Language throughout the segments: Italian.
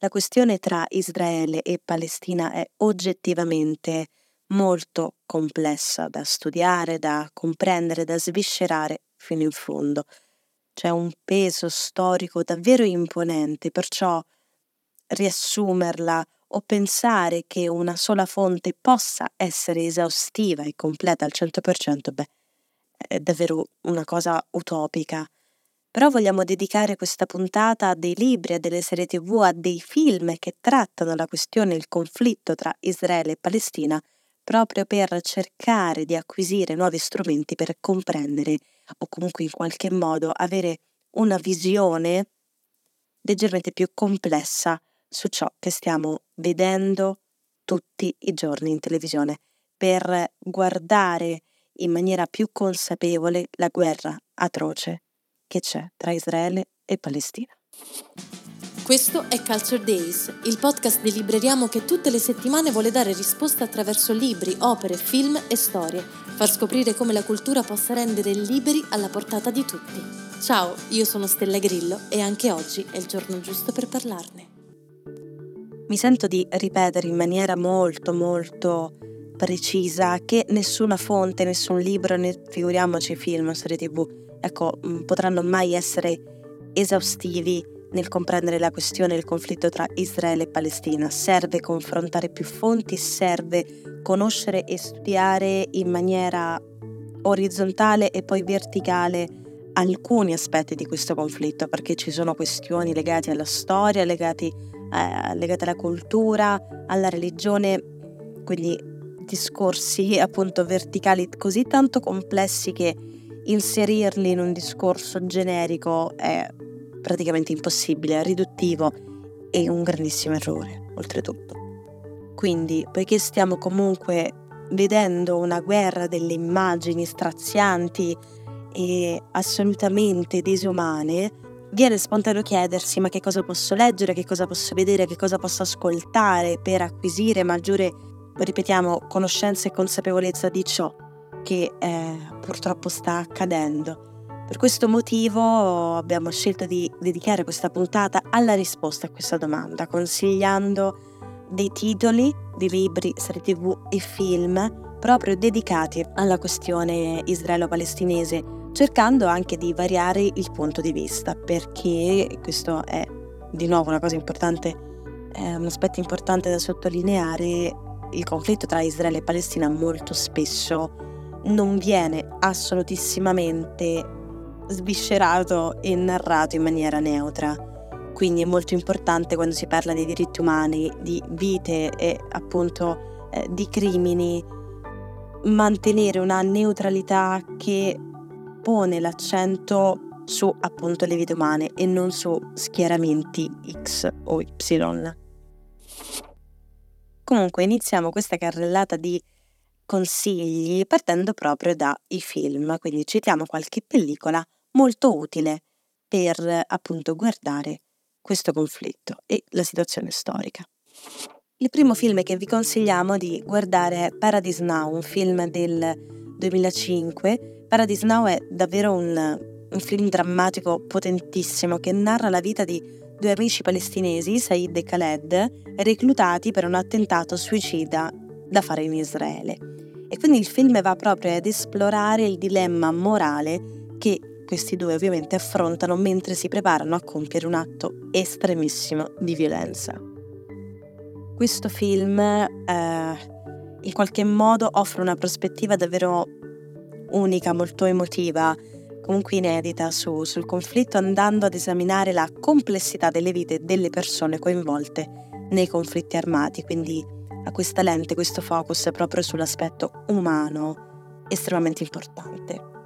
La questione tra Israele e Palestina è oggettivamente molto complessa da studiare, da comprendere, da sviscerare fino in fondo. C'è un peso storico davvero imponente, perciò riassumerla o pensare che una sola fonte possa essere esaustiva e completa al 100%, beh, è davvero una cosa utopica. Però vogliamo dedicare questa puntata a dei libri, a delle serie tv, a dei film che trattano la questione, il conflitto tra Israele e Palestina, proprio per cercare di acquisire nuovi strumenti per comprendere o comunque in qualche modo avere una visione leggermente più complessa su ciò che stiamo vedendo tutti i giorni in televisione, per guardare in maniera più consapevole la guerra atroce che c'è tra Israele e Palestina. Questo è Culture Days, il podcast di Libreriamo che tutte le settimane vuole dare risposte attraverso libri, opere, film e storie, far scoprire come la cultura possa rendere liberi alla portata di tutti. Ciao, io sono Stella Grillo e anche oggi è il giorno giusto per parlarne mi sento di ripetere in maniera molto molto precisa che nessuna fonte, nessun libro, né figuriamoci film, serie tv, ecco, mm, potranno mai essere esaustivi nel comprendere la questione del conflitto tra Israele e Palestina. Serve confrontare più fonti, serve conoscere e studiare in maniera orizzontale e poi verticale alcuni aspetti di questo conflitto, perché ci sono questioni legate alla storia, legati eh, legate alla cultura, alla religione, quindi discorsi appunto verticali così tanto complessi che inserirli in un discorso generico è praticamente impossibile, è riduttivo e un grandissimo errore, oltretutto. Quindi, poiché stiamo comunque vedendo una guerra delle immagini strazianti e assolutamente disumane, viene spontaneo chiedersi ma che cosa posso leggere, che cosa posso vedere, che cosa posso ascoltare per acquisire maggiore, ripetiamo, conoscenza e consapevolezza di ciò che eh, purtroppo sta accadendo. Per questo motivo abbiamo scelto di dedicare questa puntata alla risposta a questa domanda, consigliando dei titoli di libri, serie tv e film proprio dedicati alla questione israelo-palestinese cercando anche di variare il punto di vista, perché questo è di nuovo una cosa importante, è un aspetto importante da sottolineare, il conflitto tra Israele e Palestina molto spesso non viene assolutissimamente sviscerato e narrato in maniera neutra. Quindi è molto importante quando si parla di diritti umani, di vite e appunto eh, di crimini, mantenere una neutralità che pone l'accento su appunto le vite umane e non su schieramenti X o Y. Comunque iniziamo questa carrellata di consigli partendo proprio dai film, quindi citiamo qualche pellicola molto utile per appunto guardare questo conflitto e la situazione storica. Il primo film che vi consigliamo di guardare è Paradise Now, un film del 2005 Paradise Now è davvero un, un film drammatico potentissimo che narra la vita di due amici palestinesi, Said e Khaled, reclutati per un attentato suicida da fare in Israele. E quindi il film va proprio ad esplorare il dilemma morale che questi due ovviamente affrontano mentre si preparano a compiere un atto estremissimo di violenza. Questo film eh, in qualche modo offre una prospettiva davvero unica, molto emotiva, comunque inedita su, sul conflitto, andando ad esaminare la complessità delle vite delle persone coinvolte nei conflitti armati, quindi a questa lente, questo focus proprio sull'aspetto umano estremamente importante.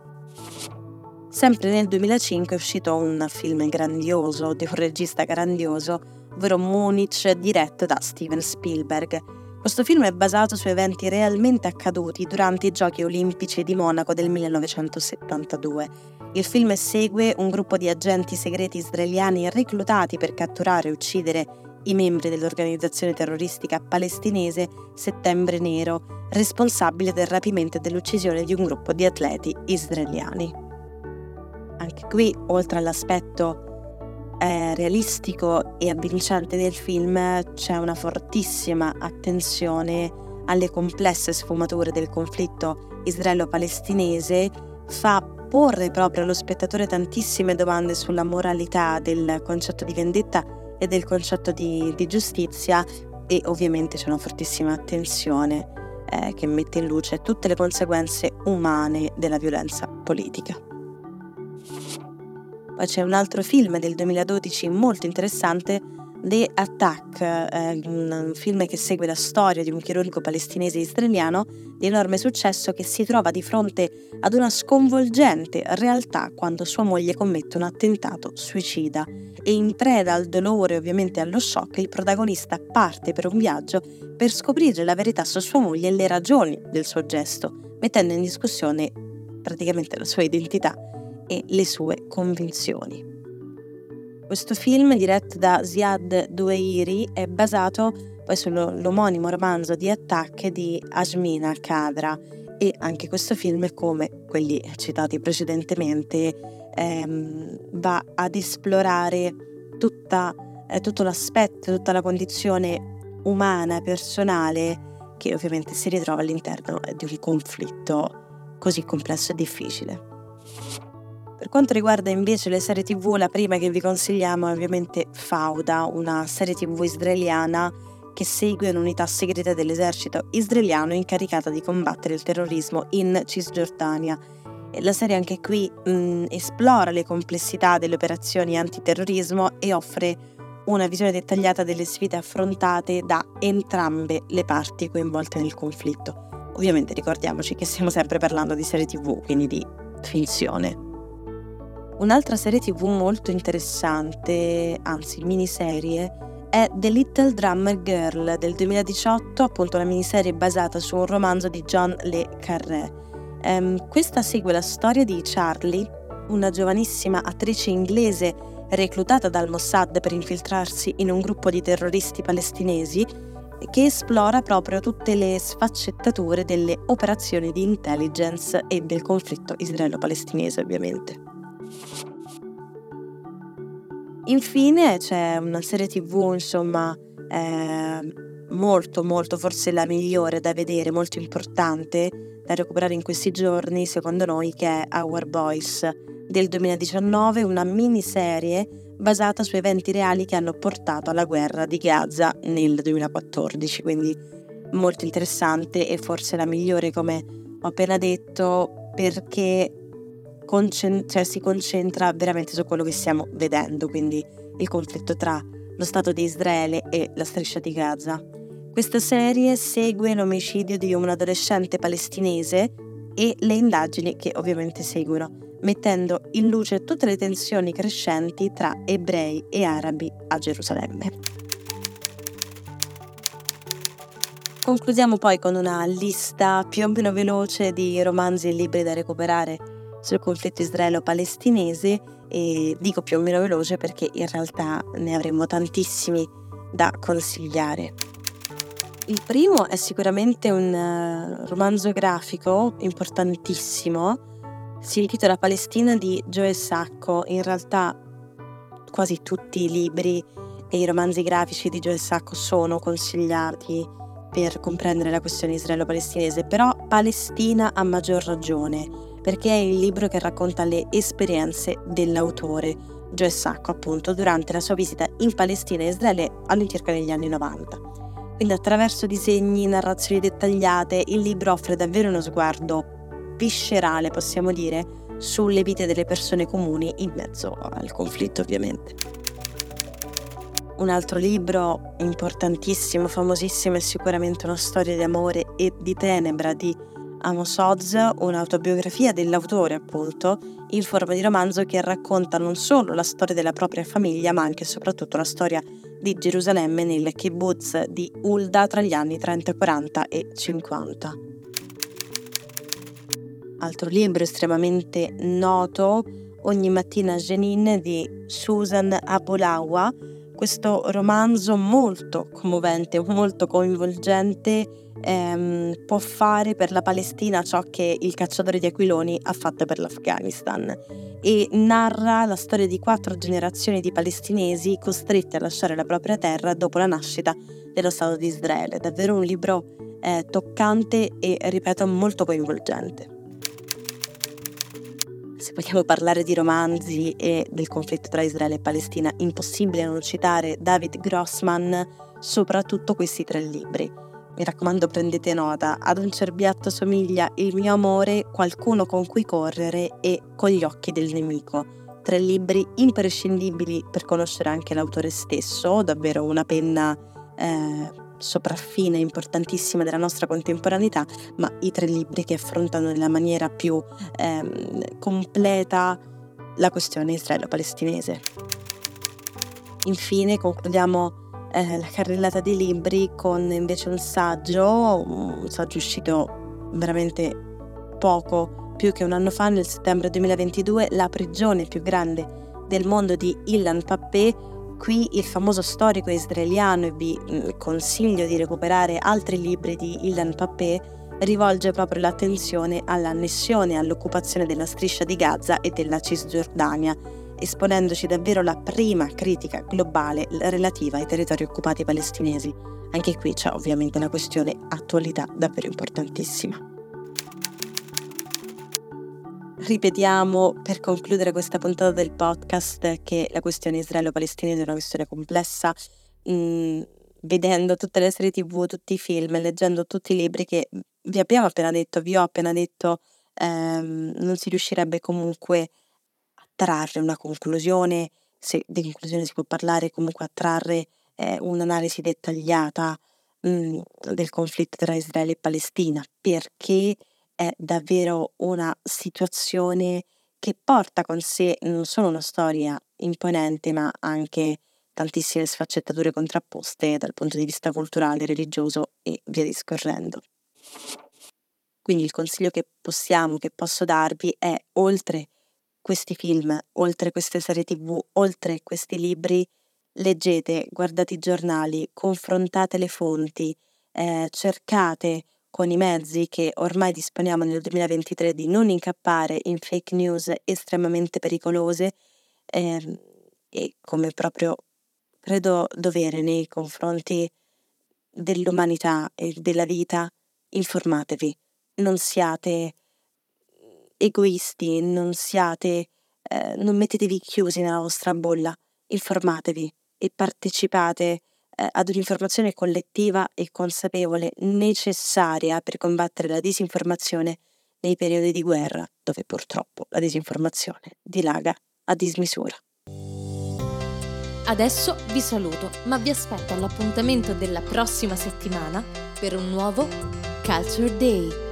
Sempre nel 2005 è uscito un film grandioso di un regista grandioso, ovvero Munich, diretto da Steven Spielberg. Questo film è basato su eventi realmente accaduti durante i Giochi olimpici di Monaco del 1972. Il film segue un gruppo di agenti segreti israeliani reclutati per catturare e uccidere i membri dell'organizzazione terroristica palestinese Settembre Nero, responsabile del rapimento e dell'uccisione di un gruppo di atleti israeliani. Anche qui, oltre all'aspetto eh, realistico e avvincente del film c'è una fortissima attenzione alle complesse sfumature del conflitto israelo-palestinese, fa porre proprio allo spettatore tantissime domande sulla moralità del concetto di vendetta e del concetto di, di giustizia e ovviamente c'è una fortissima attenzione eh, che mette in luce tutte le conseguenze umane della violenza politica. Poi c'è un altro film del 2012 molto interessante, The Attack, eh, un film che segue la storia di un chirurgo palestinese israeliano di enorme successo che si trova di fronte ad una sconvolgente realtà quando sua moglie commette un attentato suicida e in preda al dolore e ovviamente allo shock il protagonista parte per un viaggio per scoprire la verità su sua moglie e le ragioni del suo gesto, mettendo in discussione praticamente la sua identità e le sue convinzioni. Questo film, diretto da Ziad Doueiri, è basato poi sull'omonimo romanzo di attacche di Ajmina Kadra e anche questo film, come quelli citati precedentemente, ehm, va ad esplorare tutta, eh, tutto l'aspetto, tutta la condizione umana, personale, che ovviamente si ritrova all'interno di un conflitto così complesso e difficile. Per quanto riguarda invece le serie tv, la prima che vi consigliamo è ovviamente Fauda, una serie tv israeliana che segue un'unità segreta dell'esercito israeliano incaricata di combattere il terrorismo in Cisgiordania. La serie anche qui mh, esplora le complessità delle operazioni antiterrorismo e offre una visione dettagliata delle sfide affrontate da entrambe le parti coinvolte nel conflitto. Ovviamente ricordiamoci che stiamo sempre parlando di serie tv, quindi di finzione. Un'altra serie tv molto interessante, anzi miniserie, è The Little Drummer Girl del 2018, appunto una miniserie basata su un romanzo di John Le Carré. Um, questa segue la storia di Charlie, una giovanissima attrice inglese reclutata dal Mossad per infiltrarsi in un gruppo di terroristi palestinesi che esplora proprio tutte le sfaccettature delle operazioni di intelligence e del conflitto israelo-palestinese ovviamente. Infine c'è una serie tv, insomma, eh, molto, molto, forse la migliore da vedere, molto importante da recuperare in questi giorni, secondo noi, che è Our Boys del 2019, una miniserie basata su eventi reali che hanno portato alla guerra di Gaza nel 2014, quindi molto interessante e forse la migliore, come ho appena detto, perché concent- cioè, si concentra veramente su quello che stiamo vedendo, quindi il conflitto tra lo Stato di Israele e la striscia di Gaza. Questa serie segue l'omicidio di un adolescente palestinese e le indagini che ovviamente seguono, mettendo in luce tutte le tensioni crescenti tra ebrei e arabi a Gerusalemme. Concludiamo poi con una lista più o meno veloce di romanzi e libri da recuperare sul conflitto israelo-palestinese e dico più o meno veloce perché in realtà ne avremo tantissimi da consigliare. Il primo è sicuramente un eh, romanzo grafico importantissimo, si intitola Palestina di Joe Sacco, in realtà quasi tutti i libri e i romanzi grafici di Joe Sacco sono consigliati per comprendere la questione israelo-palestinese, però Palestina a maggior ragione perché è il libro che racconta le esperienze dell'autore, Joe Sacco, appunto, durante la sua visita in Palestina e Israele all'incirca negli anni 90. Quindi attraverso disegni, narrazioni dettagliate, il libro offre davvero uno sguardo viscerale, possiamo dire, sulle vite delle persone comuni in mezzo al conflitto, ovviamente. Un altro libro importantissimo, famosissimo, è sicuramente una storia di amore e di tenebra di Amos Oz, un'autobiografia dell'autore appunto, in forma di romanzo che racconta non solo la storia della propria famiglia, ma anche e soprattutto la storia di Gerusalemme nel kibbutz di Ulda tra gli anni 30, 40 e 50. Altro libro estremamente noto, Ogni mattina Jenin di Susan Abulawa, questo romanzo molto commovente, molto coinvolgente ehm, può fare per la Palestina ciò che il cacciatore di aquiloni ha fatto per l'Afghanistan e narra la storia di quattro generazioni di palestinesi costretti a lasciare la propria terra dopo la nascita dello Stato di Israele. Davvero un libro eh, toccante e, ripeto, molto coinvolgente. Se vogliamo parlare di romanzi e del conflitto tra Israele e Palestina, impossibile non citare David Grossman, soprattutto questi tre libri. Mi raccomando prendete nota, ad un cerbiatto somiglia Il mio amore, Qualcuno con cui correre e Con gli occhi del nemico. Tre libri imprescindibili per conoscere anche l'autore stesso, davvero una penna eh, sopraffina, importantissima della nostra contemporaneità, ma i tre libri che affrontano nella maniera più eh, completa la questione israelo-palestinese. Infine concludiamo eh, la carrellata di libri con invece un saggio, un saggio uscito veramente poco più che un anno fa, nel settembre 2022, La prigione più grande del mondo di Ilan Pappé. Qui il famoso storico israeliano, e vi mm, consiglio di recuperare altri libri di Ilan Pappé, rivolge proprio l'attenzione all'annessione e all'occupazione della striscia di Gaza e della Cisgiordania esponendoci davvero la prima critica globale relativa ai territori occupati palestinesi. Anche qui c'è ovviamente una questione attualità davvero importantissima. Ripetiamo per concludere questa puntata del podcast che la questione israelo-palestinese è una questione complessa. Mm, vedendo tutte le serie tv, tutti i film, leggendo tutti i libri che vi abbiamo appena detto, vi ho appena detto, ehm, non si riuscirebbe comunque trarre una conclusione, se di conclusione si può parlare, comunque a trarre eh, un'analisi dettagliata mh, mm, del conflitto tra Israele e Palestina, perché è davvero una situazione che porta con sé non solo una storia imponente, ma anche tantissime sfaccettature contrapposte dal punto di vista culturale, religioso e via discorrendo. Quindi il consiglio che possiamo, che posso darvi è, oltre questi film, oltre queste serie tv, oltre questi libri, leggete, guardate i giornali, confrontate le fonti, eh, cercate con i mezzi che ormai disponiamo nel 2023 di non incappare in fake news estremamente pericolose eh, e come proprio credo dovere nei confronti dell'umanità e della vita, informatevi, non siate egoisti, non siate, eh, non mettetevi chiusi nella vostra bolla, informatevi e partecipate eh, ad un'informazione collettiva e consapevole necessaria per combattere la disinformazione nei periodi di guerra, dove purtroppo la disinformazione dilaga a dismisura. Adesso vi saluto, ma vi aspetto all'appuntamento della prossima settimana per un nuovo Culture Day.